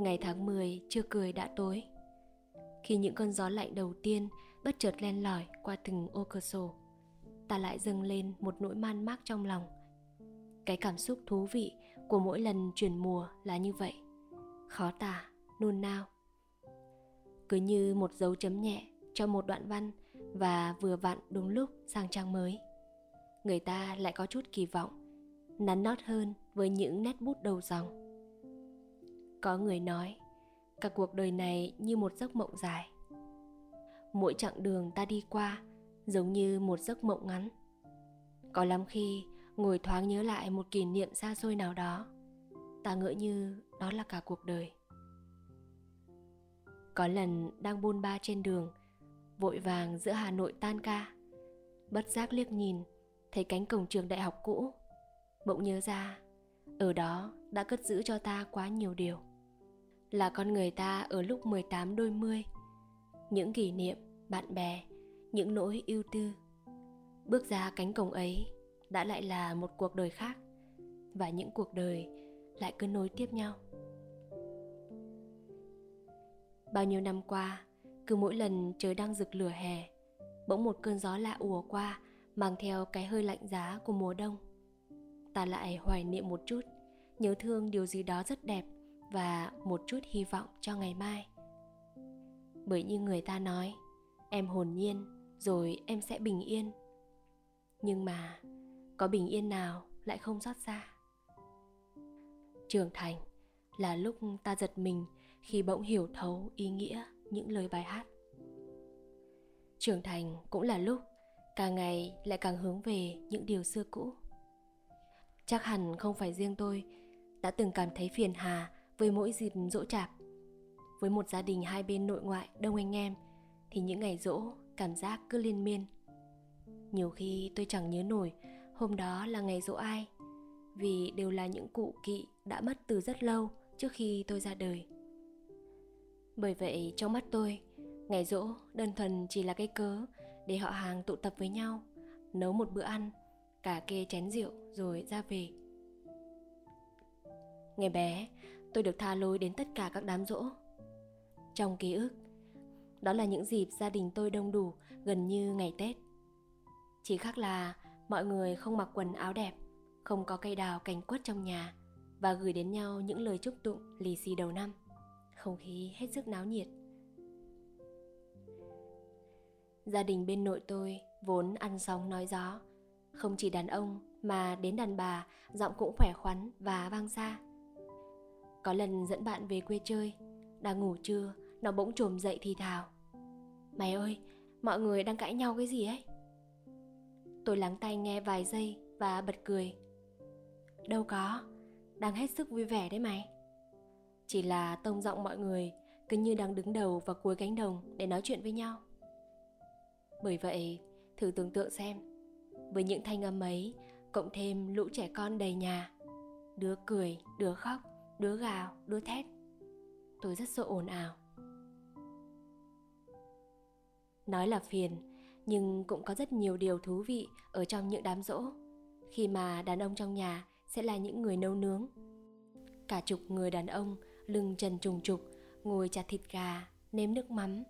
Ngày tháng 10 chưa cười đã tối. Khi những cơn gió lạnh đầu tiên bất chợt len lỏi qua từng ô cửa sổ Ta lại dâng lên một nỗi man mác trong lòng. Cái cảm xúc thú vị của mỗi lần chuyển mùa là như vậy. Khó tả, nôn nao. Cứ như một dấu chấm nhẹ cho một đoạn văn Và vừa vặn đúng lúc sang trang mới. Người ta lại có chút kỳ vọng Nắn nót hơn với những nét bút đầu dòng có người nói, cả cuộc đời này như một giấc mộng dài. Mỗi chặng đường ta đi qua giống như một giấc mộng ngắn. Có lắm khi ngồi thoáng nhớ lại một kỷ niệm xa xôi nào đó, ta ngỡ như đó là cả cuộc đời. Có lần đang buôn ba trên đường, vội vàng giữa hà nội tan ca. Bất giác liếc nhìn, thấy cánh cổng trường đại học cũ. Bỗng nhớ ra, ở đó đã cất giữ cho ta quá nhiều điều là con người ta ở lúc 18 đôi mươi. Những kỷ niệm, bạn bè, những nỗi ưu tư. Bước ra cánh cổng ấy đã lại là một cuộc đời khác và những cuộc đời lại cứ nối tiếp nhau. Bao nhiêu năm qua, cứ mỗi lần trời đang rực lửa hè, bỗng một cơn gió lạ ùa qua mang theo cái hơi lạnh giá của mùa đông. Ta lại hoài niệm một chút, nhớ thương điều gì đó rất đẹp và một chút hy vọng cho ngày mai. Bởi như người ta nói, em hồn nhiên, rồi em sẽ bình yên. Nhưng mà, có bình yên nào lại không xót xa? Trưởng thành, là lúc ta giật mình khi bỗng hiểu thấu ý nghĩa những lời bài hát. Trưởng thành cũng là lúc, càng ngày lại càng hướng về những điều xưa cũ. Chắc hẳn không phải riêng tôi đã từng cảm thấy phiền hà với mỗi dịp dỗ chạp, với một gia đình hai bên nội ngoại, đông anh em, thì những ngày dỗ, cảm giác cứ liên miên. Nhiều khi tôi chẳng nhớ nổi hôm đó là ngày dỗ ai, vì đều là những cụ kỵ đã mất từ rất lâu trước khi tôi ra đời. Bởi vậy, trong mắt tôi, ngày dỗ đơn thuần chỉ là cái cớ để họ hàng tụ tập với nhau, nấu một bữa ăn cả kê chén rượu rồi ra về. Ngày bé tôi được tha lối đến tất cả các đám rỗ. Trong ký ức, đó là những dịp gia đình tôi đông đủ, gần như ngày tết. Chỉ khác là mọi người không mặc quần áo đẹp, không có cây đào cành quất trong nhà và gửi đến nhau những lời chúc tụng lì xì đầu năm. Không khí hết sức náo nhiệt. Gia đình bên nội tôi vốn ăn sóng nói gió. Không chỉ đàn ông mà đến đàn bà, giọng cũng khỏe khoắn và vang xa có lần dẫn bạn về quê chơi. Đang ngủ trưa Nó bỗng trồm dậy thì thào. Mày ơi Mọi người đang cãi nhau cái gì ấy? Tôi lắng tay nghe vài giây Và bật cười. Đâu có Đang hết sức vui vẻ đấy mày. Chỉ là tông giọng mọi người Cứ như đang đứng đầu và cuối cánh đồng Để nói chuyện với nhau. Bởi vậy thử tưởng tượng xem Với những thanh âm ấy Cộng thêm lũ trẻ con đầy nhà Đứa cười, đứa khóc đứa gào, đứa thét. Tôi rất sợ ồn ào. Nói là phiền, nhưng cũng có rất nhiều điều thú vị ở trong những đám rỗ, khi mà đàn ông trong nhà sẽ là những người nấu nướng. Cả chục người đàn ông lưng trần trùng trục, ngồi chặt thịt gà, nếm nước mắm,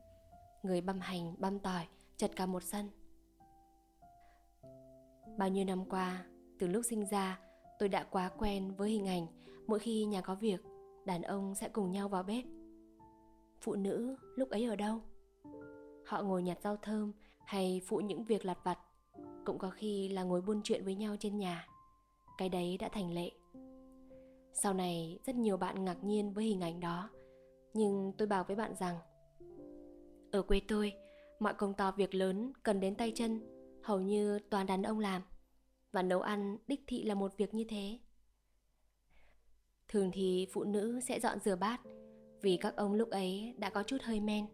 người băm hành, băm tỏi, chật cả một sân. Bao nhiêu năm qua, từ lúc sinh ra, tôi đã quá quen với hình ảnh mỗi khi nhà có việc, đàn ông sẽ cùng nhau vào bếp. Phụ nữ lúc ấy ở đâu? Họ ngồi nhặt rau thơm hay phụ những việc lặt vặt, cũng có khi là ngồi buôn chuyện với nhau trên nhà. Cái đấy đã thành lệ. Sau này, rất nhiều bạn ngạc nhiên với hình ảnh đó, nhưng tôi bảo với bạn rằng, ở quê tôi, mọi công to việc lớn cần đến tay chân, hầu như toàn đàn ông làm, và nấu ăn đích thị là một việc như thế. Thường thì phụ nữ sẽ dọn rửa bát vì các ông lúc ấy đã có chút hơi men.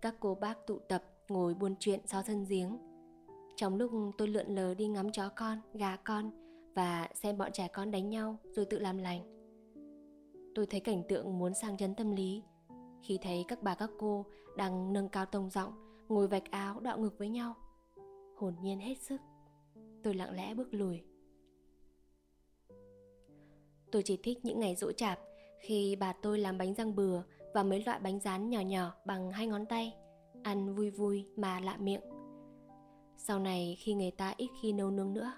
Các cô bác tụ tập ngồi buôn chuyện sau sân giếng. Trong lúc tôi lượn lờ đi ngắm chó con, gà con và xem bọn trẻ con đánh nhau rồi tự làm lành. Tôi thấy cảnh tượng muốn sang chấn tâm lý khi thấy các bà các cô đang nâng cao tông giọng ngồi vạch áo đọ ngực với nhau. Hồn nhiên hết sức. Tôi lặng lẽ bước lùi Tôi chỉ thích những ngày dỗ chạp khi bà tôi làm bánh răng bừa và mấy loại bánh rán nhỏ nhỏ bằng hai ngón tay, ăn vui vui mà lạ miệng. Sau này khi người ta ít khi nấu nướng nữa,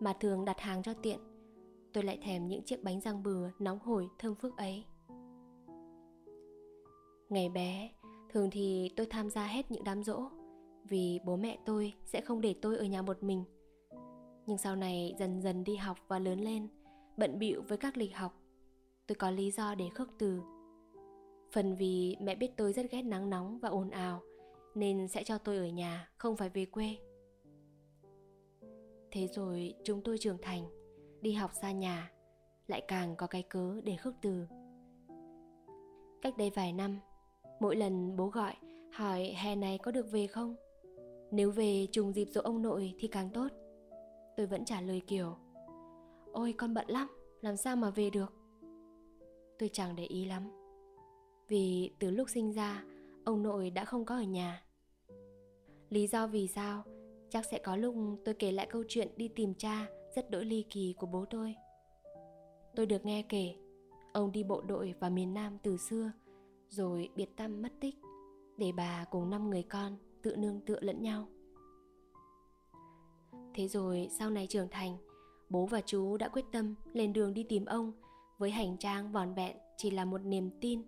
mà thường đặt hàng cho tiện, tôi lại thèm những chiếc bánh răng bừa nóng hổi thơm phức ấy. Ngày bé, thường thì tôi tham gia hết những đám rỗ vì bố mẹ tôi sẽ không để tôi ở nhà một mình. Nhưng sau này dần dần đi học và lớn lên, bận bịu với các lịch học, tôi có lý do để khước từ. Phần vì mẹ biết tôi rất ghét nắng nóng và ồn ào, nên sẽ cho tôi ở nhà, không phải về quê. Thế rồi chúng tôi trưởng thành, đi học xa nhà, lại càng có cái cớ để khước từ. Cách đây vài năm, mỗi lần bố gọi hỏi hè này có được về không? Nếu về trùng dịp dỗ ông nội thì càng tốt. Tôi vẫn trả lời kiểu Ôi con bận lắm, làm sao mà về được? Tôi chẳng để ý lắm. Vì từ lúc sinh ra, ông nội đã không có ở nhà. Lý do vì sao Chắc sẽ có lúc tôi kể lại câu chuyện đi tìm cha rất đỗi ly kỳ của bố tôi. Tôi được nghe kể, ông đi bộ đội vào miền Nam từ xưa, rồi biệt tâm mất tích, để bà cùng năm người con tự nương tựa lẫn nhau. Thế rồi sau này trưởng thành, bố và chú đã quyết tâm lên đường đi tìm ông. Với hành trang vòn vẹn chỉ là một niềm tin.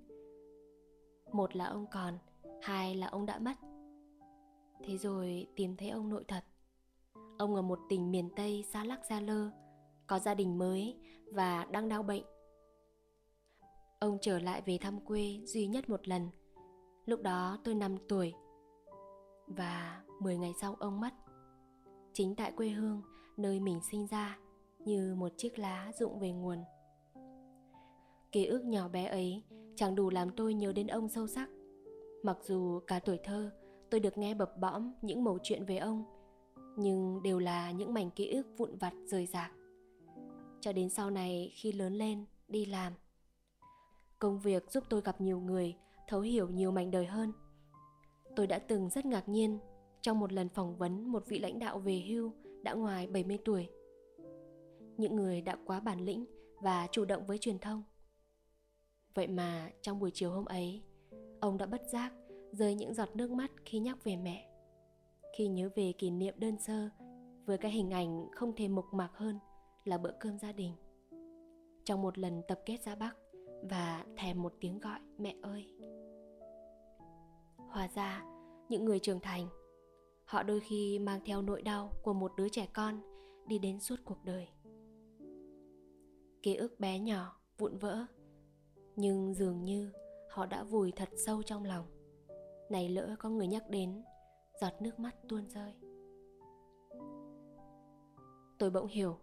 Một là ông còn, hai là ông đã mất. Thế rồi tìm thấy ông nội thật. Ông ở một tỉnh miền Tây xa lắc xa lơ Có gia đình mới và đang đau bệnh. Ông trở lại về thăm quê duy nhất một lần. Lúc đó tôi 5 tuổi Và 10 ngày sau ông mất. Chính tại quê hương nơi mình sinh ra như một chiếc lá rụng về nguồn. Ký ức nhỏ bé ấy chẳng đủ làm tôi nhớ đến ông sâu sắc. Mặc dù cả tuổi thơ, tôi được nghe bập bõm những mẩu chuyện về ông, nhưng đều là những mảnh ký ức vụn vặt rời rạc. Cho đến sau này khi lớn lên, đi làm, công việc giúp tôi gặp nhiều người, thấu hiểu nhiều mảnh đời hơn. Tôi đã từng rất ngạc nhiên trong một lần phỏng vấn một vị lãnh đạo về hưu đã ngoài 70 tuổi. Những người đã quá bản lĩnh và chủ động với truyền thông. Vậy mà trong buổi chiều hôm ấy, ông đã bất giác rơi những giọt nước mắt khi nhắc về mẹ. Khi nhớ về kỷ niệm đơn sơ với cái hình ảnh không thể mộc mạc hơn là bữa cơm gia đình. Trong một lần tập kết ra bắc và thèm một tiếng gọi mẹ ơi! Hòa ra những người trưởng thành họ đôi khi mang theo nỗi đau của một đứa trẻ con đi đến suốt cuộc đời ký ức bé nhỏ, vụn vỡ. Nhưng dường như họ đã vùi thật sâu trong lòng. Này lỡ có người nhắc đến, giọt nước mắt tuôn rơi. Tôi bỗng hiểu,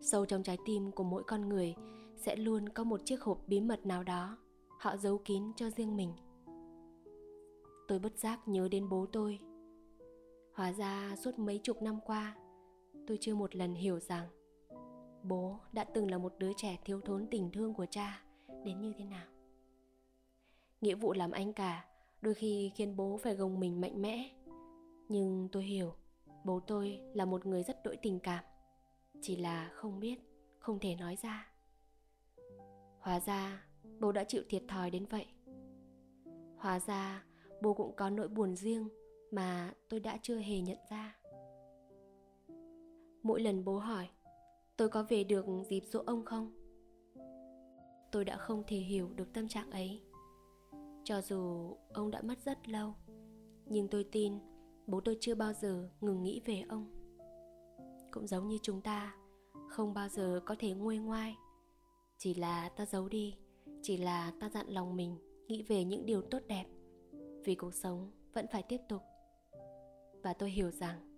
sâu trong trái tim của mỗi con người sẽ luôn có một chiếc hộp bí mật nào đó họ giấu kín cho riêng mình. Tôi bất giác nhớ đến bố tôi. Hóa ra suốt mấy chục năm qua, tôi chưa một lần hiểu rằng bố đã từng là một đứa trẻ thiếu thốn tình thương của cha. Đến như thế nào? Nghĩa vụ làm anh cả, đôi khi khiến bố phải gồng mình mạnh mẽ. Nhưng tôi hiểu, bố tôi là một người rất đỗi tình cảm. Chỉ là không biết, không thể nói ra. Hóa ra, bố đã chịu thiệt thòi đến vậy. Hóa ra, bố cũng có nỗi buồn riêng mà tôi đã chưa hề nhận ra. Mỗi lần bố hỏi tôi có về được dịp dỗ ông không? Tôi đã không thể hiểu được tâm trạng ấy. Cho dù ông đã mất rất lâu, nhưng tôi tin bố tôi chưa bao giờ ngừng nghĩ về ông. Cũng giống như chúng ta, không bao giờ có thể nguôi ngoai. Chỉ là ta giấu đi, chỉ là ta dặn lòng mình nghĩ về những điều tốt đẹp, vì cuộc sống vẫn phải tiếp tục. Và tôi hiểu rằng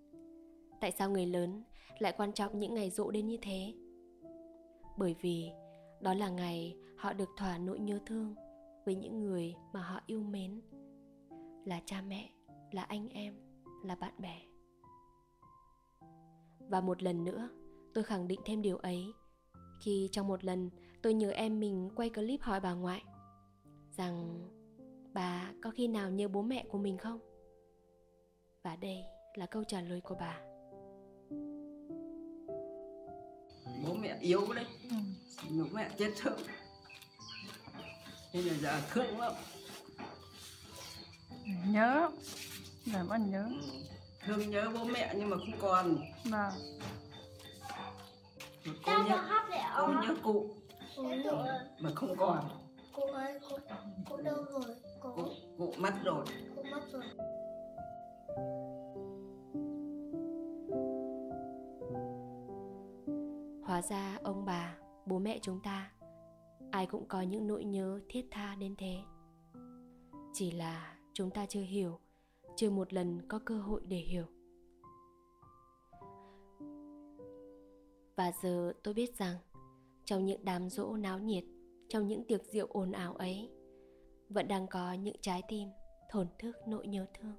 tại sao người lớn lại quan trọng những ngày rỗ đến như thế? Bởi vì đó là ngày họ được thỏa nỗi nhớ thương với những người mà họ yêu mến, là cha mẹ, là anh em, là bạn bè. Và một lần nữa, tôi khẳng định thêm điều ấy khi trong một lần tôi nhớ em mình quay clip hỏi bà ngoại rằng bà có khi nào nhớ bố mẹ của mình không? Và đây là câu trả lời của bà. Bố mẹ yếu đấy. Ừ. bố mẹ chết sớm. Nên là giờ thương lắm. Nhớ. Làm ăn nhớ. Thương nhớ bố mẹ nhưng mà không còn. Vâng. Mà cô nhớ cô nhớ cụ. Cụ, mà không còn. Cụ ơi, cụ, cụ đâu rồi? Cụ cụ mất rồi. Cụ mất rồi. Hóa ra ông bà, bố mẹ chúng ta Ai cũng có những nỗi nhớ thiết tha đến thế. Chỉ là chúng ta chưa hiểu Chưa một lần có cơ hội để hiểu. Và giờ tôi biết rằng Trong những đám rỗ náo nhiệt Trong những tiệc rượu ồn ào ấy Vẫn đang có những trái tim Thổn thức nỗi nhớ thương.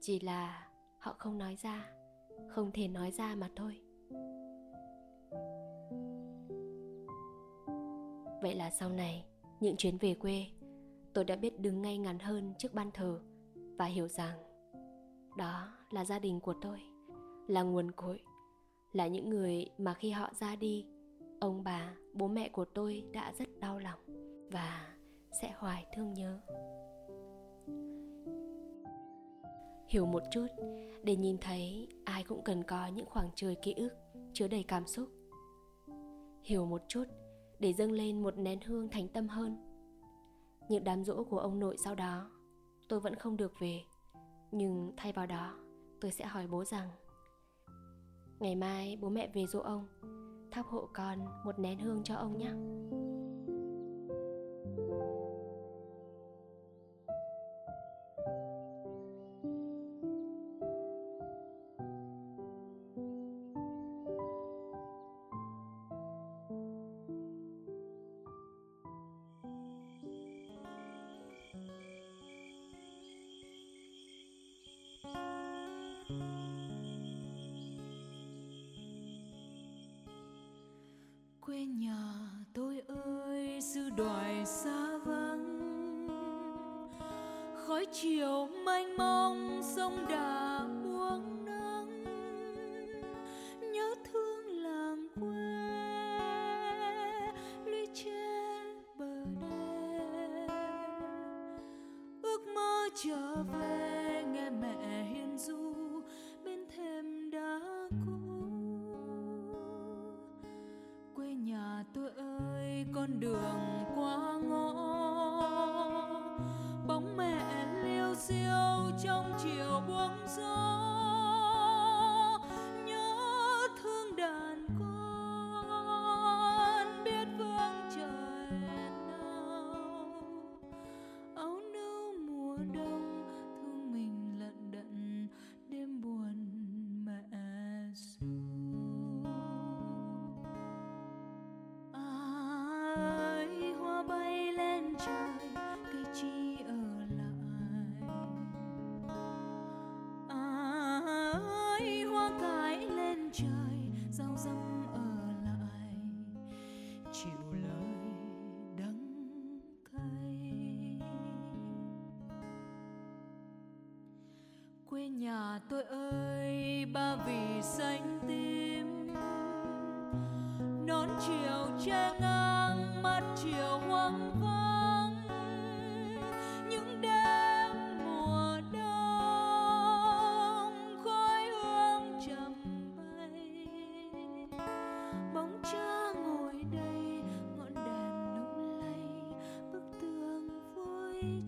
Chỉ là họ không nói ra Không thể nói ra mà thôi. Vậy là sau này, những chuyến về quê, tôi đã biết đứng ngay ngắn hơn trước ban thờ và hiểu rằng đó là gia đình của tôi, là nguồn cội, là những người mà khi họ ra đi, ông bà, bố mẹ của tôi đã rất đau lòng và sẽ hoài thương nhớ. Hiểu một chút để nhìn thấy ai cũng cần có những khoảng trời ký ức chứa đầy cảm xúc. Hiểu một chút để dâng lên một nén hương thành tâm hơn. Những đám rỗ của ông nội sau đó, tôi vẫn không được về, nhưng thay vào đó, tôi sẽ hỏi bố rằng, ngày mai bố mẹ về dỗ ông, thắp hộ con một nén hương cho ông nhé. Đoài xa vắng. Khói chiều mênh mông sông đà ơi hoa cải lên trời rau răm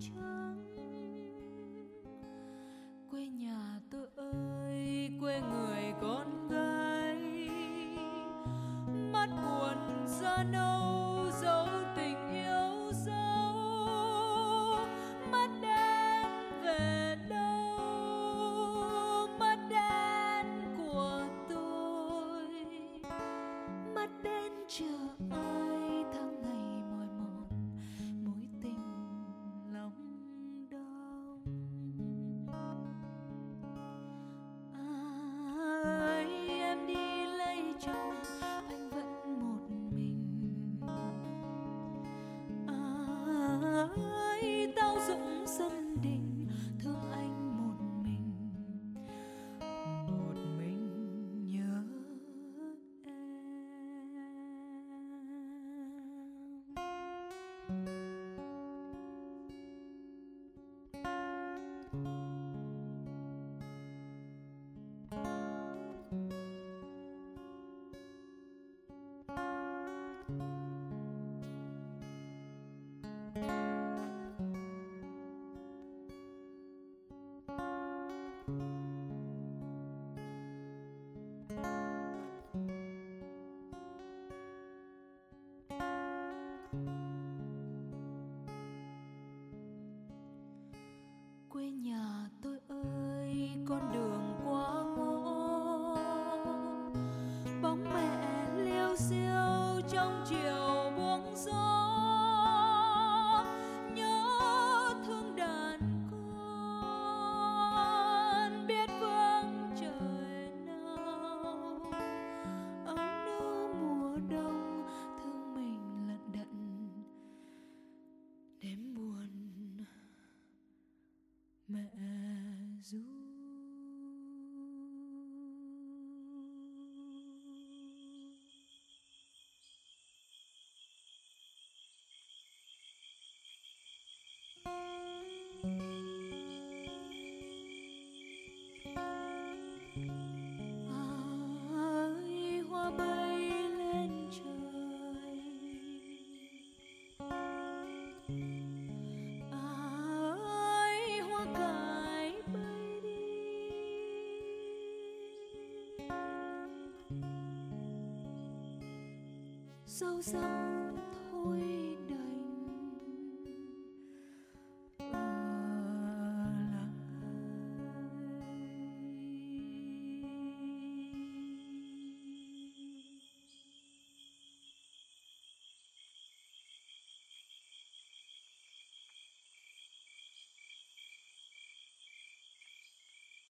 trắng. Quê nhà tôi ơi, quê người con gái. Mắt buồn da nâu, dấu tình yêu dấu. Mắt đen về đâu? Mắt đen của tôi. Mắt đen chờ ai? Mẹ sâu sắc thôi